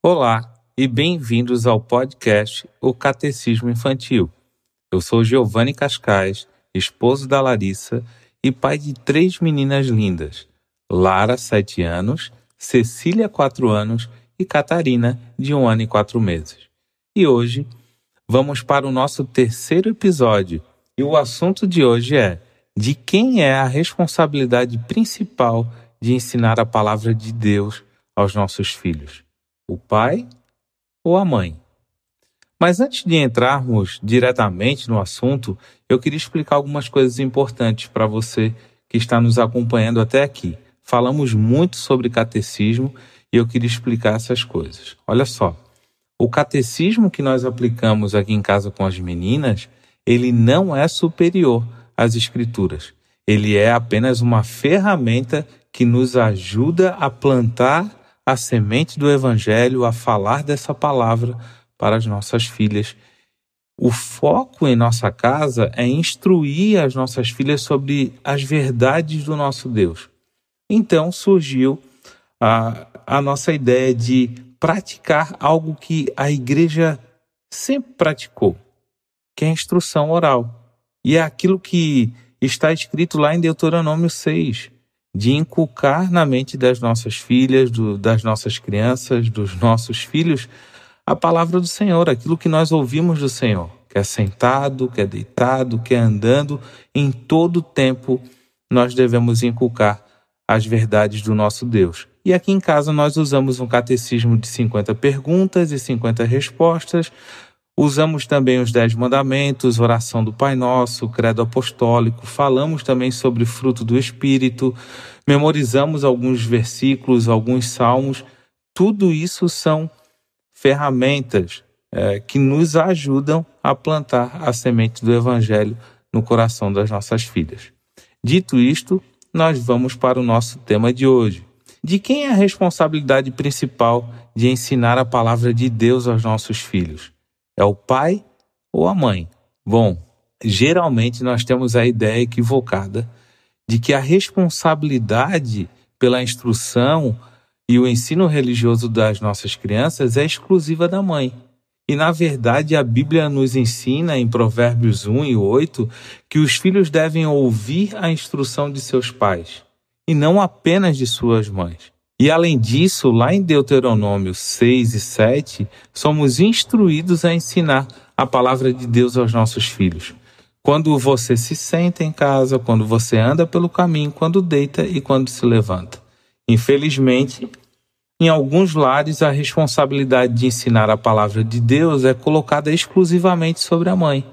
Olá e bem-vindos ao podcast O Catecismo Infantil. Eu sou Giovanni Cascais, esposo da Larissa e pai de três meninas lindas: Lara, sete anos, Cecília, quatro anos e Catarina, de um ano e quatro meses. E hoje vamos para o nosso terceiro episódio e o assunto de hoje é: de quem é a responsabilidade principal de ensinar a palavra de Deus aos nossos filhos? O pai ou a mãe. Mas antes de entrarmos diretamente no assunto, eu queria explicar algumas coisas importantes para você que está nos acompanhando até aqui. Falamos muito sobre catecismo e eu queria explicar essas coisas. Olha só, o catecismo que nós aplicamos aqui em casa com as meninas, ele não é superior às escrituras. Ele é apenas uma ferramenta que nos ajuda a plantar a semente do Evangelho, a falar dessa palavra para as nossas filhas. O foco em nossa casa é instruir as nossas filhas sobre as verdades do nosso Deus. Então surgiu a, a nossa ideia de praticar algo que a igreja sempre praticou, que é a instrução oral. E é aquilo que está escrito lá em Deuteronômio 6 de inculcar na mente das nossas filhas, do, das nossas crianças, dos nossos filhos, a palavra do Senhor, aquilo que nós ouvimos do Senhor, que é sentado, que é deitado, que é andando, em todo tempo nós devemos inculcar as verdades do nosso Deus. E aqui em casa nós usamos um catecismo de 50 perguntas e 50 respostas, Usamos também os Dez Mandamentos, oração do Pai Nosso, credo apostólico, falamos também sobre fruto do Espírito, memorizamos alguns versículos, alguns salmos. Tudo isso são ferramentas é, que nos ajudam a plantar a semente do Evangelho no coração das nossas filhas. Dito isto, nós vamos para o nosso tema de hoje. De quem é a responsabilidade principal de ensinar a palavra de Deus aos nossos filhos? É o pai ou a mãe? Bom, geralmente nós temos a ideia equivocada de que a responsabilidade pela instrução e o ensino religioso das nossas crianças é exclusiva da mãe. E, na verdade, a Bíblia nos ensina, em Provérbios 1 e 8, que os filhos devem ouvir a instrução de seus pais, e não apenas de suas mães. E além disso, lá em Deuteronômio 6 e 7, somos instruídos a ensinar a palavra de Deus aos nossos filhos. Quando você se senta em casa, quando você anda pelo caminho, quando deita e quando se levanta. Infelizmente, em alguns lares, a responsabilidade de ensinar a palavra de Deus é colocada exclusivamente sobre a mãe,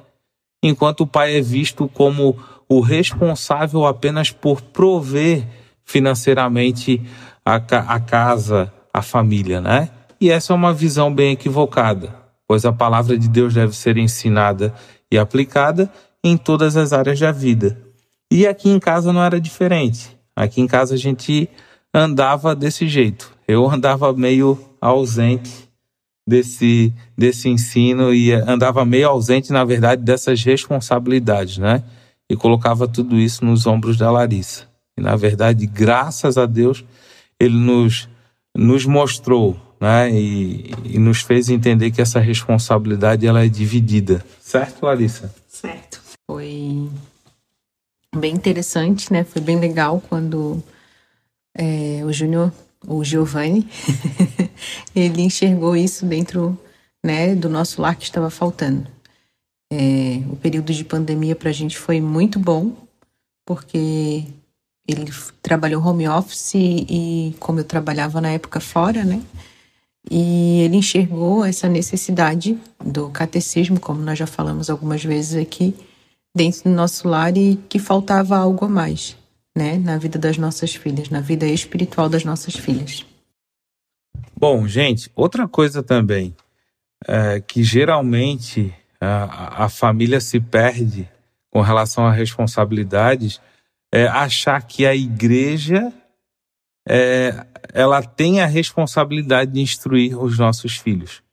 enquanto o pai é visto como o responsável apenas por prover financeiramente a, a casa, a família, né? E essa é uma visão bem equivocada, pois a palavra de Deus deve ser ensinada e aplicada em todas as áreas da vida. E aqui em casa não era diferente. Aqui em casa a gente andava desse jeito. Eu andava meio ausente desse, desse ensino e andava meio ausente, na verdade, dessas responsabilidades, né? E colocava tudo isso nos ombros da Larissa. E, na verdade, graças a Deus, ele nos, nos mostrou né, e, e, nos fez entender que essa responsabilidade ela é dividida. Certo, Larissa? Certo. Foi bem interessante, né? Foi bem legal quando é, o Júnior, o Giovanni, ele enxergou isso dentro né, do nosso lar que estava faltando. É, o período de pandemia para a gente foi muito bom, porque ele trabalhou home office e, como eu trabalhava na época fora, né? E ele enxergou essa necessidade do catecismo, como nós já falamos algumas vezes aqui, dentro do nosso lar e que faltava algo a mais, né, na vida das nossas filhas, na vida espiritual das nossas filhas. Bom, gente, outra coisa também é que geralmente a, a família se perde com relação a responsabilidades é, achar que a igreja é, ela tem a responsabilidade de instruir os nossos filhos.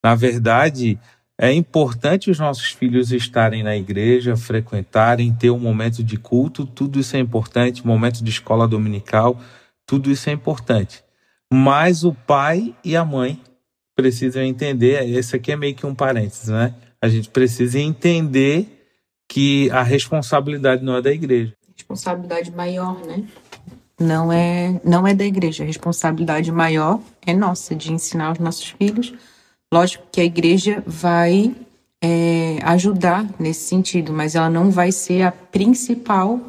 Na verdade, é importante os nossos filhos estarem na igreja, frequentarem, ter um momento de culto, tudo isso é importante, momento de escola dominical, tudo isso é importante. Mas o pai e a mãe precisa entender, esse aqui é meio que um parênteses, né? A gente precisa entender que a responsabilidade não é da igreja. Responsabilidade maior, né? Não é, não é da igreja. A responsabilidade maior é nossa, de ensinar os nossos filhos. Lógico que a igreja vai é, ajudar nesse sentido, mas ela não vai ser a principal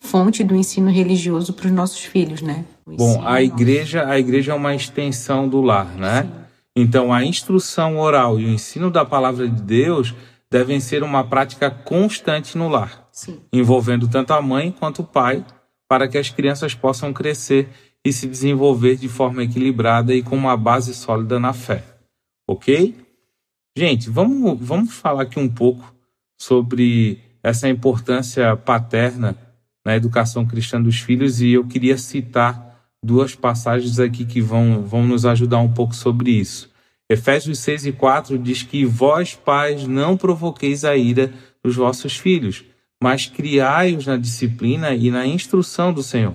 fonte do ensino religioso para os nossos filhos, né? Bom, a igreja, a igreja é uma extensão do lar, né? Sim. Então, a instrução oral e o ensino da palavra de Deus devem ser uma prática constante no lar, Envolvendo tanto a mãe quanto o pai, para que as crianças possam crescer e se desenvolver de forma equilibrada e com uma base sólida na fé. Ok? Gente, vamos, vamos falar aqui um pouco sobre essa importância paterna na educação cristã dos filhos e eu queria citar duas passagens aqui que vão, vão nos ajudar um pouco sobre isso. Efésios 6 e 4 diz que vós, pais, não provoqueis a ira dos vossos filhos, mas criai-os na disciplina e na instrução do Senhor.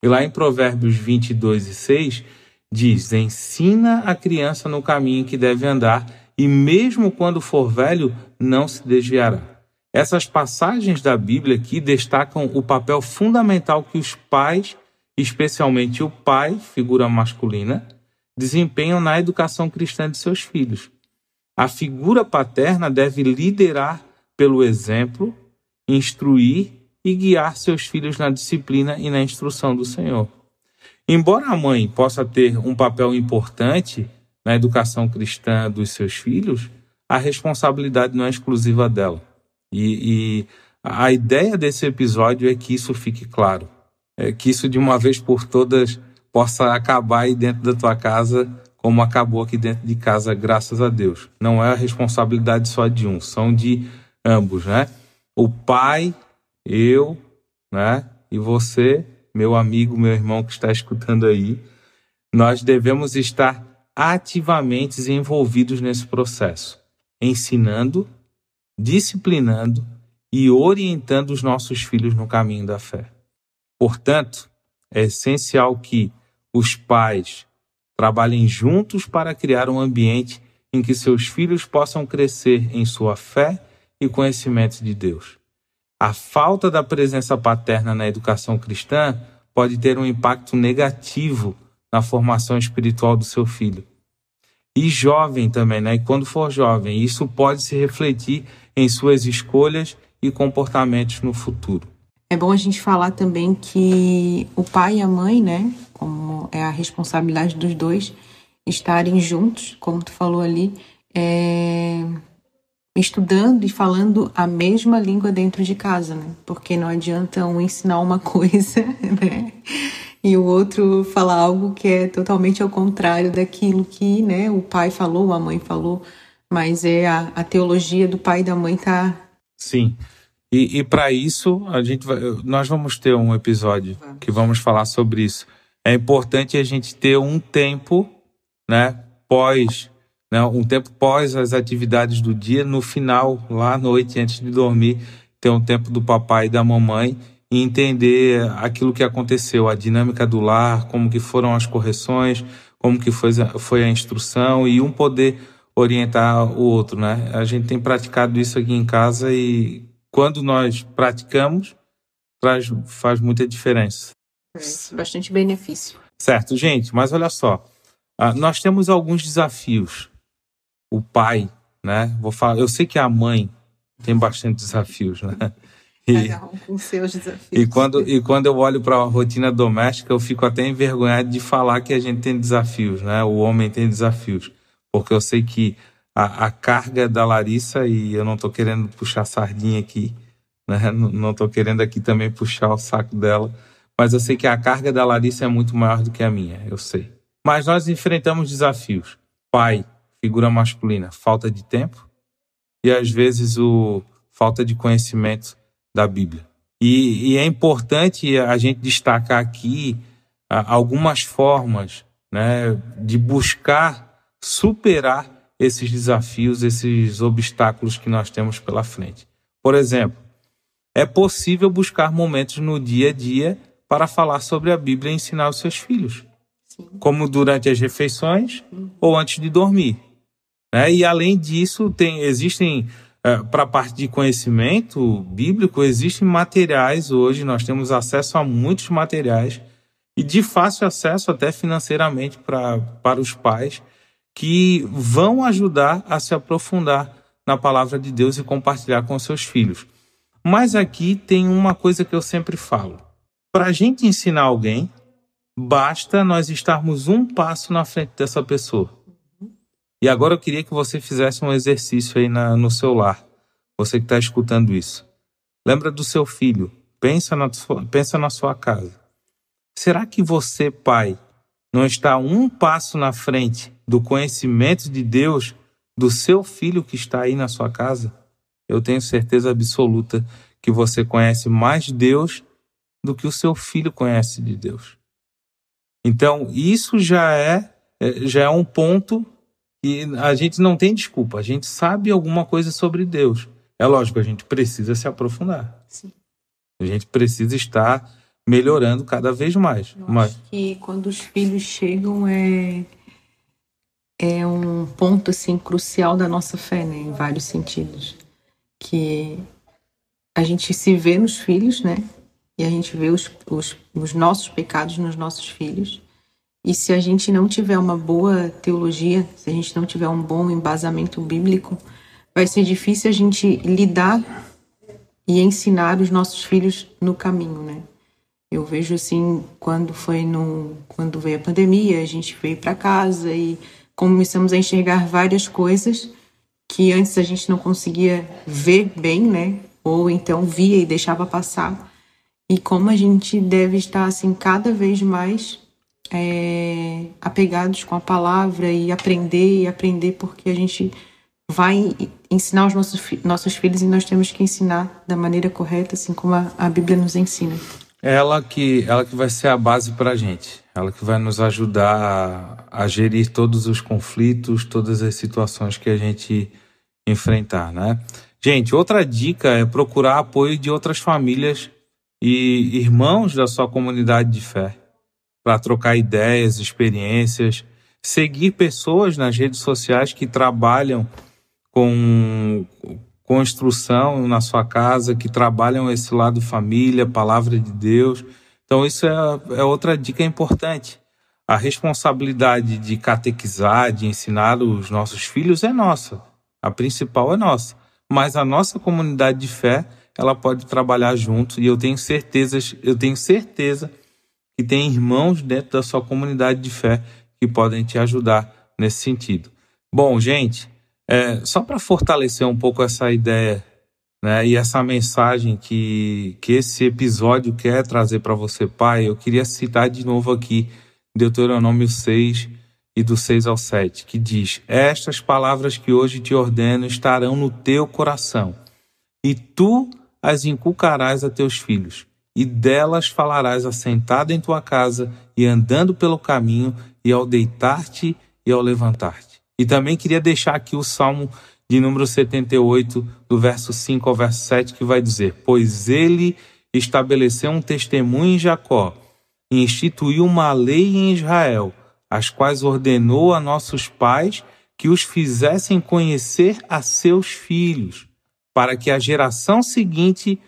E lá em Provérbios 22 e 6 diz: Ensina a criança no caminho que deve andar, e mesmo quando for velho, não se desviará. Essas passagens da Bíblia aqui destacam o papel fundamental que os pais, especialmente o pai, figura masculina, desempenham na educação cristã de seus filhos. A figura paterna deve liderar pelo exemplo, instruir e guiar seus filhos na disciplina e na instrução do Senhor. Embora a mãe possa ter um papel importante na educação cristã dos seus filhos, a responsabilidade não é exclusiva dela. E, e a ideia desse episódio é que isso fique claro, é que isso de uma vez por todas possa acabar aí dentro da tua casa como acabou aqui dentro de casa, graças a Deus. Não é a responsabilidade só de um, são de ambos, né? O pai, eu, né? E você, meu amigo, meu irmão que está escutando aí, nós devemos estar ativamente envolvidos nesse processo, ensinando, disciplinando e orientando os nossos filhos no caminho da fé. Portanto, é essencial que os pais trabalhem juntos para criar um ambiente em que seus filhos possam crescer em sua fé e conhecimento de Deus. A falta da presença paterna na educação cristã pode ter um impacto negativo na formação espiritual do seu filho. E jovem também, né? E quando for jovem, isso pode se refletir em suas escolhas e comportamentos no futuro. É bom a gente falar também que o pai e a mãe, né, como é a responsabilidade dos dois, estarem juntos, como tu falou ali, é, estudando e falando a mesma língua dentro de casa, né? Porque não adianta um ensinar uma coisa, né? E o outro falar algo que é totalmente ao contrário daquilo que, né, o pai falou, a mãe falou, mas é a, a teologia do pai e da mãe tá Sim. E, e para isso, a gente vai, nós vamos ter um episódio vamos. que vamos falar sobre isso. É importante a gente ter um tempo, né, pós, né, um tempo pós as atividades do dia, no final, lá à noite, antes de dormir, ter um tempo do papai e da mamãe e entender aquilo que aconteceu, a dinâmica do lar, como que foram as correções, como que foi, foi a instrução e um poder orientar o outro, né? A gente tem praticado isso aqui em casa e quando nós praticamos, traz, faz muita diferença. É, bastante benefício. Certo, gente, mas olha só. Uh, nós temos alguns desafios. O pai, né? Vou falar, eu sei que a mãe tem bastante desafios, né? E, Cada um com seus desafios. E quando, e quando eu olho para a rotina doméstica, eu fico até envergonhado de falar que a gente tem desafios, né? O homem tem desafios. Porque eu sei que a, a carga da Larissa, e eu não estou querendo puxar sardinha aqui, né? não estou querendo aqui também puxar o saco dela, mas eu sei que a carga da Larissa é muito maior do que a minha, eu sei. Mas nós enfrentamos desafios. Pai, figura masculina, falta de tempo e às vezes o falta de conhecimento da Bíblia. E, e é importante a gente destacar aqui algumas formas né, de buscar superar esses desafios, esses obstáculos que nós temos pela frente. Por exemplo, é possível buscar momentos no dia a dia para falar sobre a Bíblia e ensinar os seus filhos. Sim. como durante as refeições uhum. ou antes de dormir. Né? E além disso, tem, existem é, para a parte de conhecimento bíblico, existem materiais hoje, nós temos acesso a muitos materiais e de fácil acesso até financeiramente pra, para os pais que vão ajudar a se aprofundar na palavra de Deus e compartilhar com seus filhos. Mas aqui tem uma coisa que eu sempre falo. Para a gente ensinar alguém, basta nós estarmos um passo na frente dessa pessoa. E agora eu queria que você fizesse um exercício aí na, no seu lar. Você que está escutando isso. Lembra do seu filho. Pensa na, sua, pensa na sua casa. Será que você, pai, não está um passo na frente do conhecimento de Deus do seu filho que está aí na sua casa? Eu tenho certeza absoluta que você conhece mais Deus do que o seu filho conhece de Deus. Então, isso já é, é já é um ponto que a gente não tem desculpa. A gente sabe alguma coisa sobre Deus. É lógico, a gente precisa se aprofundar. Sim. A gente precisa estar melhorando cada vez mais. Eu Mas... acho que quando os filhos chegam é é um ponto assim crucial da nossa fé, né, em vários sentidos, que a gente se vê nos filhos, né, e a gente vê os, os, os nossos pecados nos nossos filhos. E se a gente não tiver uma boa teologia, se a gente não tiver um bom embasamento bíblico, vai ser difícil a gente lidar e ensinar os nossos filhos no caminho, né? Eu vejo assim, quando foi no quando veio a pandemia, a gente veio para casa e começamos a enxergar várias coisas que antes a gente não conseguia ver bem, né? Ou então via e deixava passar. E como a gente deve estar assim cada vez mais é, apegados com a palavra e aprender e aprender porque a gente vai ensinar os nossos, nossos filhos e nós temos que ensinar da maneira correta, assim como a, a Bíblia nos ensina. Ela que, ela que vai ser a base para a gente, ela que vai nos ajudar a, a gerir todos os conflitos, todas as situações que a gente enfrentar, né? Gente, outra dica é procurar apoio de outras famílias e irmãos da sua comunidade de fé para trocar ideias, experiências, seguir pessoas nas redes sociais que trabalham com construção na sua casa, que trabalham esse lado família, palavra de Deus. Então, isso é, é outra dica importante. A responsabilidade de catequizar, de ensinar os nossos filhos é nossa. A principal é nossa. Mas a nossa comunidade de fé, ela pode trabalhar junto e eu tenho certeza, eu tenho certeza que tem irmãos dentro da sua comunidade de fé que podem te ajudar nesse sentido. Bom, gente, é, só para fortalecer um pouco essa ideia né, e essa mensagem que, que esse episódio quer trazer para você, pai, eu queria citar de novo aqui Deuteronômio 6 e do 6 ao 7, que diz: Estas palavras que hoje te ordeno estarão no teu coração, e tu as inculcarás a teus filhos, e delas falarás assentado em tua casa e andando pelo caminho, e ao deitar-te e ao levantar-te. E também queria deixar aqui o Salmo de número 78, do verso 5 ao verso 7, que vai dizer: Pois ele estabeleceu um testemunho em Jacó e instituiu uma lei em Israel, as quais ordenou a nossos pais que os fizessem conhecer a seus filhos, para que a geração seguinte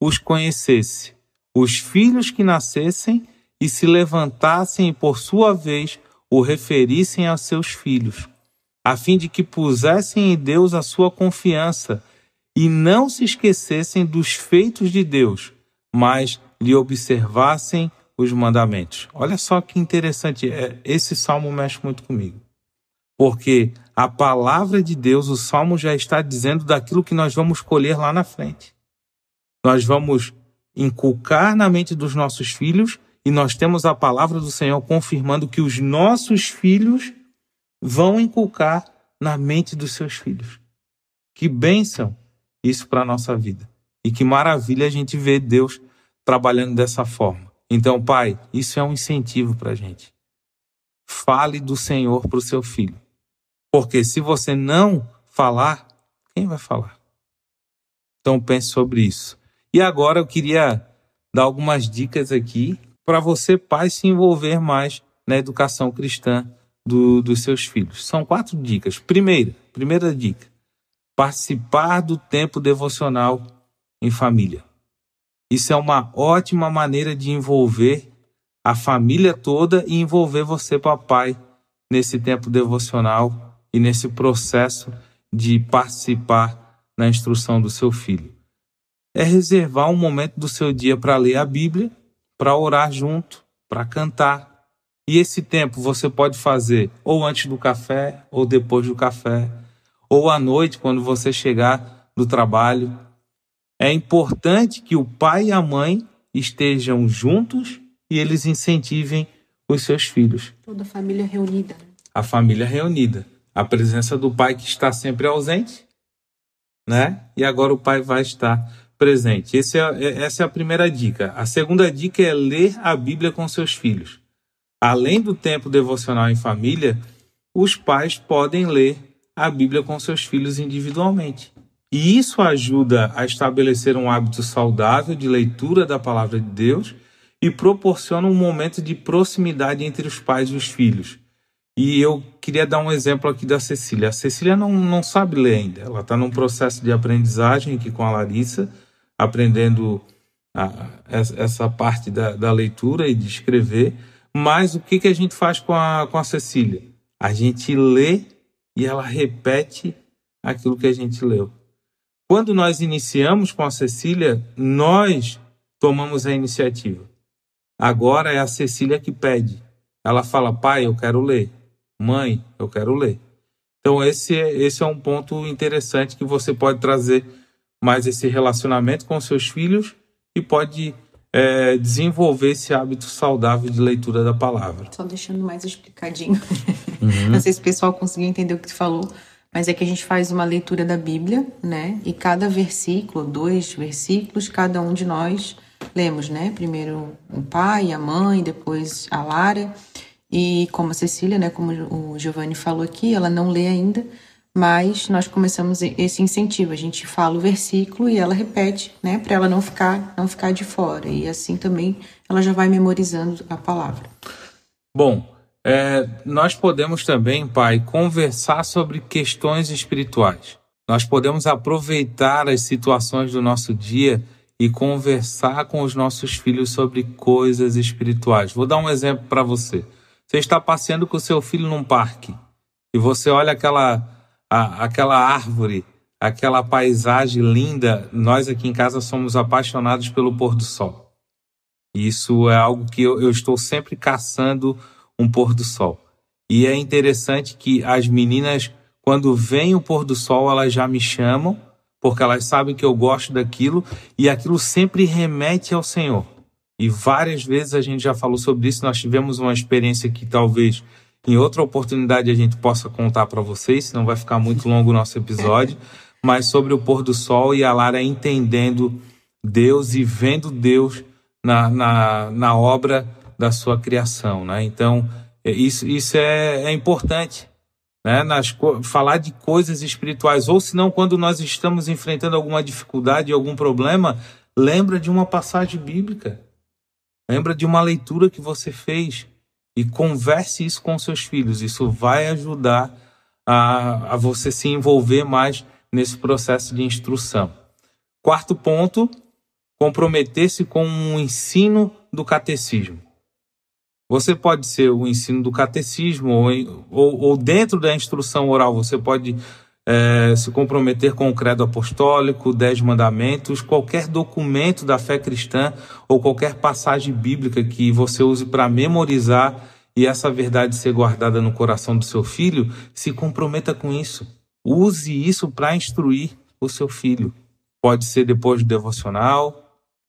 os conhecesse, os filhos que nascessem e se levantassem e, por sua vez, o referissem a seus filhos a fim de que pusessem em Deus a sua confiança e não se esquecessem dos feitos de Deus, mas lhe observassem os mandamentos. Olha só que interessante, é, esse salmo mexe muito comigo. Porque a palavra de Deus, o salmo já está dizendo daquilo que nós vamos colher lá na frente. Nós vamos inculcar na mente dos nossos filhos e nós temos a palavra do Senhor confirmando que os nossos filhos vão inculcar na mente dos seus filhos. Que bênção isso para a nossa vida. E que maravilha a gente ver Deus trabalhando dessa forma. Então, pai, isso é um incentivo para a gente. Fale do Senhor para o seu filho. Porque se você não falar, quem vai falar? Então pense sobre isso. E agora eu queria dar algumas dicas aqui para você, pai, se envolver mais na educação cristã do, dos seus filhos. São quatro dicas. Primeira, primeira dica: participar do tempo devocional em família. Isso é uma ótima maneira de envolver a família toda e envolver você, papai, nesse tempo devocional e nesse processo de participar na instrução do seu filho. É reservar um momento do seu dia para ler a Bíblia, para orar junto, para cantar. E esse tempo você pode fazer ou antes do café, ou depois do café, ou à noite, quando você chegar do trabalho. É importante que o pai e a mãe estejam juntos e eles incentivem os seus filhos. Toda a família reunida. A família reunida. A presença do pai que está sempre ausente, né? E agora o pai vai estar presente. É, é, essa é a primeira dica. A segunda dica é ler a Bíblia com seus filhos. Além do tempo devocional em família, os pais podem ler a Bíblia com seus filhos individualmente. E isso ajuda a estabelecer um hábito saudável de leitura da palavra de Deus e proporciona um momento de proximidade entre os pais e os filhos. E eu queria dar um exemplo aqui da Cecília. A Cecília não, não sabe ler ainda. Ela está num processo de aprendizagem aqui com a Larissa, aprendendo a, essa parte da, da, leitura e de escrever. Mas o que, que a gente faz com a, com a Cecília? A gente lê e ela repete aquilo que a gente leu. Quando nós iniciamos com a Cecília, nós tomamos a iniciativa. Agora é a Cecília que pede. Ela fala: pai, eu quero ler. Mãe, eu quero ler. Então, esse é, esse é um ponto interessante que você pode trazer mais esse relacionamento com seus filhos e pode é, desenvolver esse hábito saudável de leitura da palavra. Só deixando mais explicadinho. Uhum. Não sei se o pessoal conseguiu entender o que tu falou, mas é que a gente faz uma leitura da Bíblia, né? E cada versículo, dois versículos, cada um de nós lemos, né? Primeiro o pai, a mãe, depois a Lara. E como a Cecília, né, como o Giovanni falou aqui, ela não lê ainda, mas nós começamos esse incentivo. A gente fala o versículo e ela repete, né, para ela não ficar não ficar de fora. E assim também ela já vai memorizando a palavra. Bom, é, nós podemos também, pai, conversar sobre questões espirituais. Nós podemos aproveitar as situações do nosso dia e conversar com os nossos filhos sobre coisas espirituais. Vou dar um exemplo para você. Você está passeando com seu filho num parque e você olha aquela, a, aquela árvore, aquela paisagem linda. Nós aqui em casa somos apaixonados pelo pôr do sol. Isso é algo que eu, eu estou sempre caçando um pôr do sol. E é interessante que as meninas, quando vem o pôr do sol, elas já me chamam porque elas sabem que eu gosto daquilo e aquilo sempre remete ao Senhor. E várias vezes a gente já falou sobre isso, nós tivemos uma experiência que talvez em outra oportunidade a gente possa contar para vocês, senão vai ficar muito longo o nosso episódio, mas sobre o pôr do sol e a Lara entendendo Deus e vendo Deus na, na, na obra da sua criação. Né? Então, é, isso, isso é, é importante né, nas, falar de coisas espirituais, ou se não, quando nós estamos enfrentando alguma dificuldade, algum problema, lembra de uma passagem bíblica, lembra de uma leitura que você fez e converse isso com seus filhos. Isso vai ajudar a, a você se envolver mais nesse processo de instrução. Quarto ponto, comprometer-se com o ensino do catecismo. Você pode ser o ensino do catecismo, ou, ou, ou dentro da instrução oral, você pode é, se comprometer com o credo apostólico, dez mandamentos, qualquer documento da fé cristã ou qualquer passagem bíblica que você use para memorizar e essa verdade ser guardada no coração do seu filho, se comprometa com isso. Use isso para instruir o seu filho. Pode ser depois do devocional,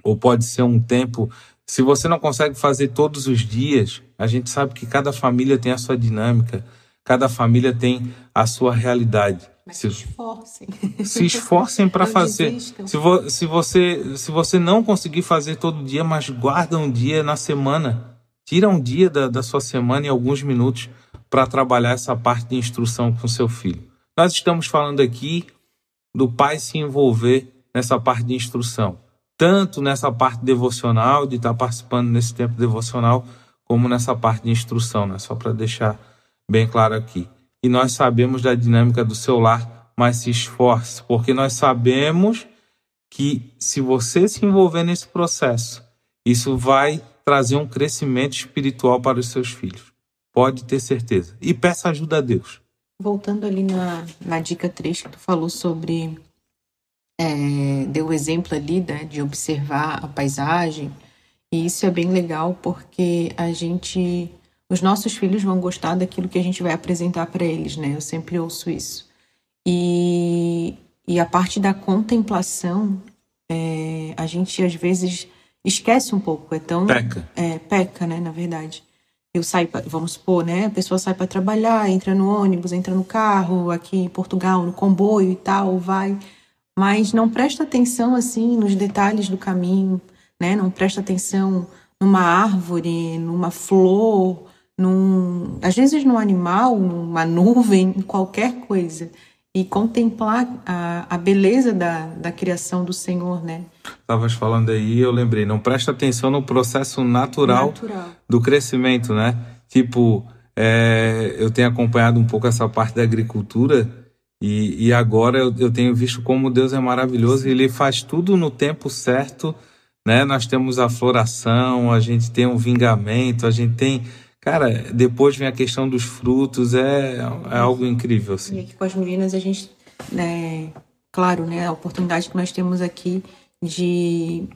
ou pode ser um tempo se você não consegue fazer todos os dias, a gente sabe que cada família tem a sua dinâmica, cada família tem a sua realidade. Mas se, se esforcem. Se esforcem para fazer. Se, vo, se, você, se você não conseguir fazer todo dia, mas guarda um dia na semana. Tira um dia da, da sua semana e alguns minutos para trabalhar essa parte de instrução com seu filho. Nós estamos falando aqui do pai se envolver nessa parte de instrução tanto nessa parte devocional, de estar participando nesse tempo devocional, como nessa parte de instrução, né? Só para deixar bem claro aqui. E nós sabemos da dinâmica do seu lar, mas se esforce, porque nós sabemos que se você se envolver nesse processo, isso vai trazer um crescimento espiritual para os seus filhos. Pode ter certeza. E peça ajuda a Deus. Voltando ali na, na dica 3 que tu falou sobre. É, deu o exemplo ali né, de observar a paisagem. E isso é bem legal porque a gente. Os nossos filhos vão gostar daquilo que a gente vai apresentar para eles, né? Eu sempre ouço isso. E, e a parte da contemplação, é, a gente às vezes esquece um pouco. É tão. Peca. É, peca, né? Na verdade eu saio, pra, vamos supor, né? A pessoa sai para trabalhar, entra no ônibus, entra no carro, aqui em Portugal, no comboio e tal, vai, mas não presta atenção assim nos detalhes do caminho, né? Não presta atenção numa árvore, numa flor, num, às vezes num animal, numa nuvem, em qualquer coisa e contemplar a, a beleza da, da criação do Senhor, né? Estavas falando aí, eu lembrei, não presta atenção no processo natural, natural. do crescimento, né? Tipo, é, eu tenho acompanhado um pouco essa parte da agricultura e, e agora eu, eu, tenho visto como Deus é maravilhoso e Ele faz tudo no tempo certo, né? Nós temos a floração, a gente tem um vingamento, a gente tem Cara, depois vem a questão dos frutos, é, é algo incrível. Assim. E aqui com as meninas a gente, né, claro, né, a oportunidade que nós temos aqui de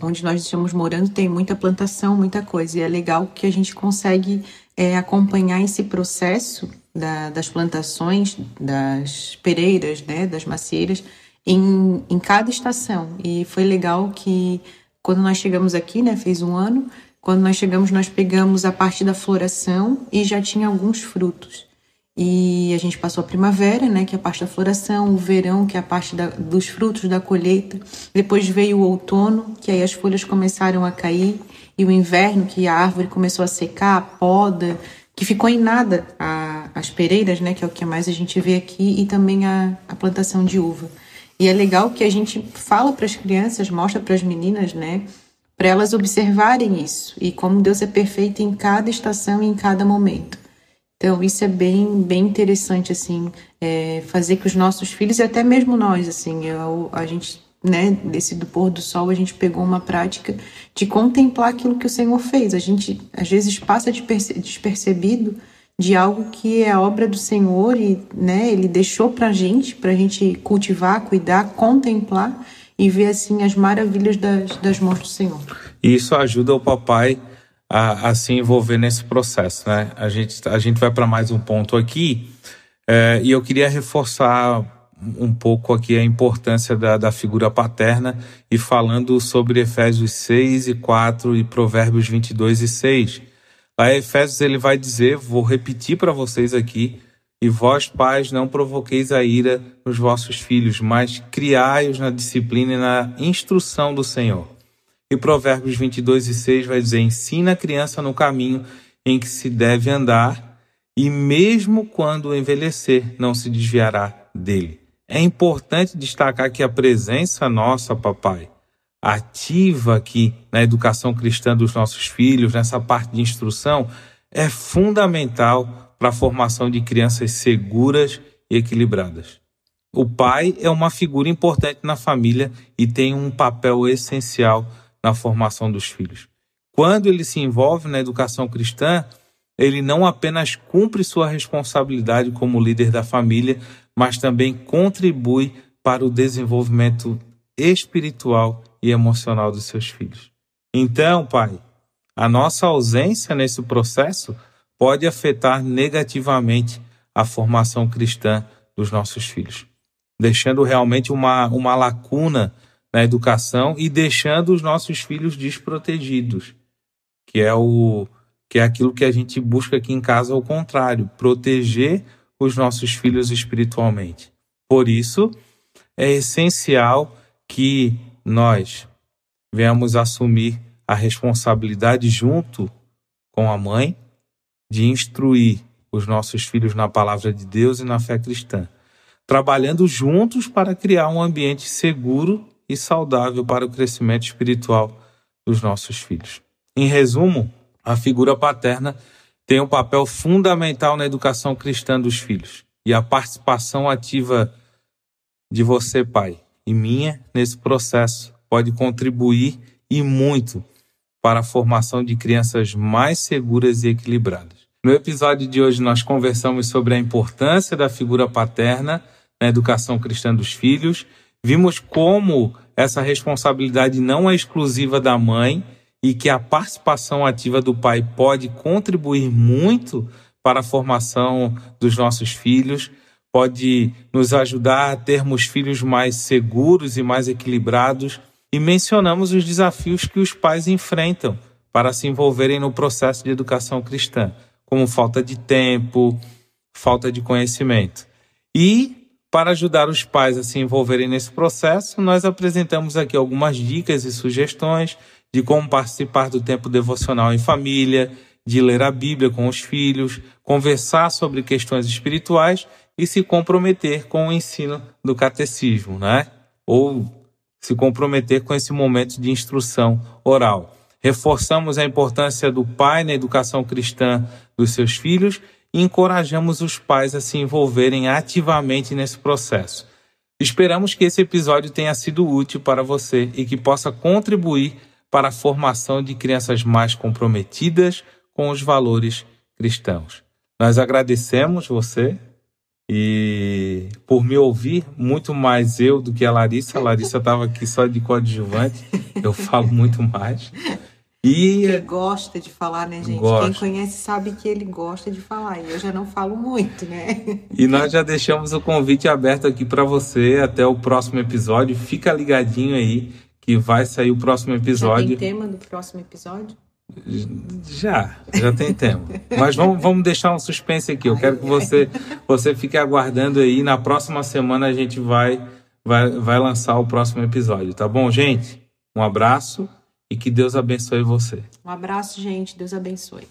onde nós estamos morando tem muita plantação, muita coisa. E é legal que a gente consegue é, acompanhar esse processo da, das plantações, das pereiras, né, das macieiras, em, em cada estação. E foi legal que quando nós chegamos aqui, né, fez um ano, quando nós chegamos, nós pegamos a parte da floração e já tinha alguns frutos. E a gente passou a primavera, né, que é a parte da floração, o verão, que é a parte da, dos frutos da colheita. Depois veio o outono, que aí as folhas começaram a cair, e o inverno, que a árvore começou a secar, a poda, que ficou em nada a, as pereiras, né, que é o que mais a gente vê aqui, e também a, a plantação de uva. E é legal que a gente fala para as crianças, mostra para as meninas, né, para elas observarem isso e como Deus é perfeito em cada estação e em cada momento. Então isso é bem bem interessante assim é, fazer que os nossos filhos e até mesmo nós assim eu, a gente né desse do pôr do sol a gente pegou uma prática de contemplar aquilo que o Senhor fez. A gente às vezes passa despercebido de algo que é obra do Senhor e né Ele deixou para a gente para a gente cultivar, cuidar, contemplar e ver assim as maravilhas das, das mãos do Senhor. E isso ajuda o papai a, a se envolver nesse processo, né? A gente, a gente vai para mais um ponto aqui é, e eu queria reforçar um pouco aqui a importância da, da figura paterna e falando sobre Efésios 6 e 4 e Provérbios 22 e 6. Lá Efésios ele vai dizer, vou repetir para vocês aqui, e vós, pais, não provoqueis a ira nos vossos filhos, mas criai-os na disciplina e na instrução do Senhor. E Provérbios 22 e 6 vai dizer: Ensina a criança no caminho em que se deve andar, e mesmo quando envelhecer, não se desviará dele. É importante destacar que a presença nossa, papai, ativa aqui na educação cristã dos nossos filhos, nessa parte de instrução, é fundamental para a formação de crianças seguras e equilibradas. O pai é uma figura importante na família e tem um papel essencial na formação dos filhos. Quando ele se envolve na educação cristã, ele não apenas cumpre sua responsabilidade como líder da família, mas também contribui para o desenvolvimento espiritual e emocional dos seus filhos. Então, pai, a nossa ausência nesse processo pode afetar negativamente a formação cristã dos nossos filhos, deixando realmente uma, uma lacuna na educação e deixando os nossos filhos desprotegidos, que é o que é aquilo que a gente busca aqui em casa ao contrário, proteger os nossos filhos espiritualmente. Por isso, é essencial que nós venhamos assumir a responsabilidade junto com a mãe de instruir os nossos filhos na palavra de Deus e na fé cristã, trabalhando juntos para criar um ambiente seguro e saudável para o crescimento espiritual dos nossos filhos. Em resumo, a figura paterna tem um papel fundamental na educação cristã dos filhos. E a participação ativa de você, pai, e minha nesse processo pode contribuir e muito para a formação de crianças mais seguras e equilibradas. No episódio de hoje, nós conversamos sobre a importância da figura paterna na educação cristã dos filhos. Vimos como essa responsabilidade não é exclusiva da mãe e que a participação ativa do pai pode contribuir muito para a formação dos nossos filhos, pode nos ajudar a termos filhos mais seguros e mais equilibrados. E mencionamos os desafios que os pais enfrentam para se envolverem no processo de educação cristã como falta de tempo, falta de conhecimento. E para ajudar os pais a se envolverem nesse processo, nós apresentamos aqui algumas dicas e sugestões de como participar do tempo devocional em família, de ler a Bíblia com os filhos, conversar sobre questões espirituais e se comprometer com o ensino do catecismo, né? Ou se comprometer com esse momento de instrução oral. Reforçamos a importância do pai na educação cristã dos seus filhos e encorajamos os pais a se envolverem ativamente nesse processo. Esperamos que esse episódio tenha sido útil para você e que possa contribuir para a formação de crianças mais comprometidas com os valores cristãos. Nós agradecemos você e por me ouvir muito mais eu do que a Larissa. A Larissa estava aqui só de coadjuvante, eu falo muito mais. E ele gosta de falar, né, gente? Gosta. Quem conhece sabe que ele gosta de falar. E eu já não falo muito, né? E nós já deixamos o convite aberto aqui para você até o próximo episódio. Fica ligadinho aí que vai sair o próximo episódio. Já tem tema do próximo episódio? Já, já tem tema. Mas vamos, vamos deixar um suspense aqui. Eu quero que você, você fique aguardando aí. Na próxima semana a gente vai, vai, vai lançar o próximo episódio, tá bom, gente? Um abraço e que Deus abençoe você. Um abraço, gente. Deus abençoe.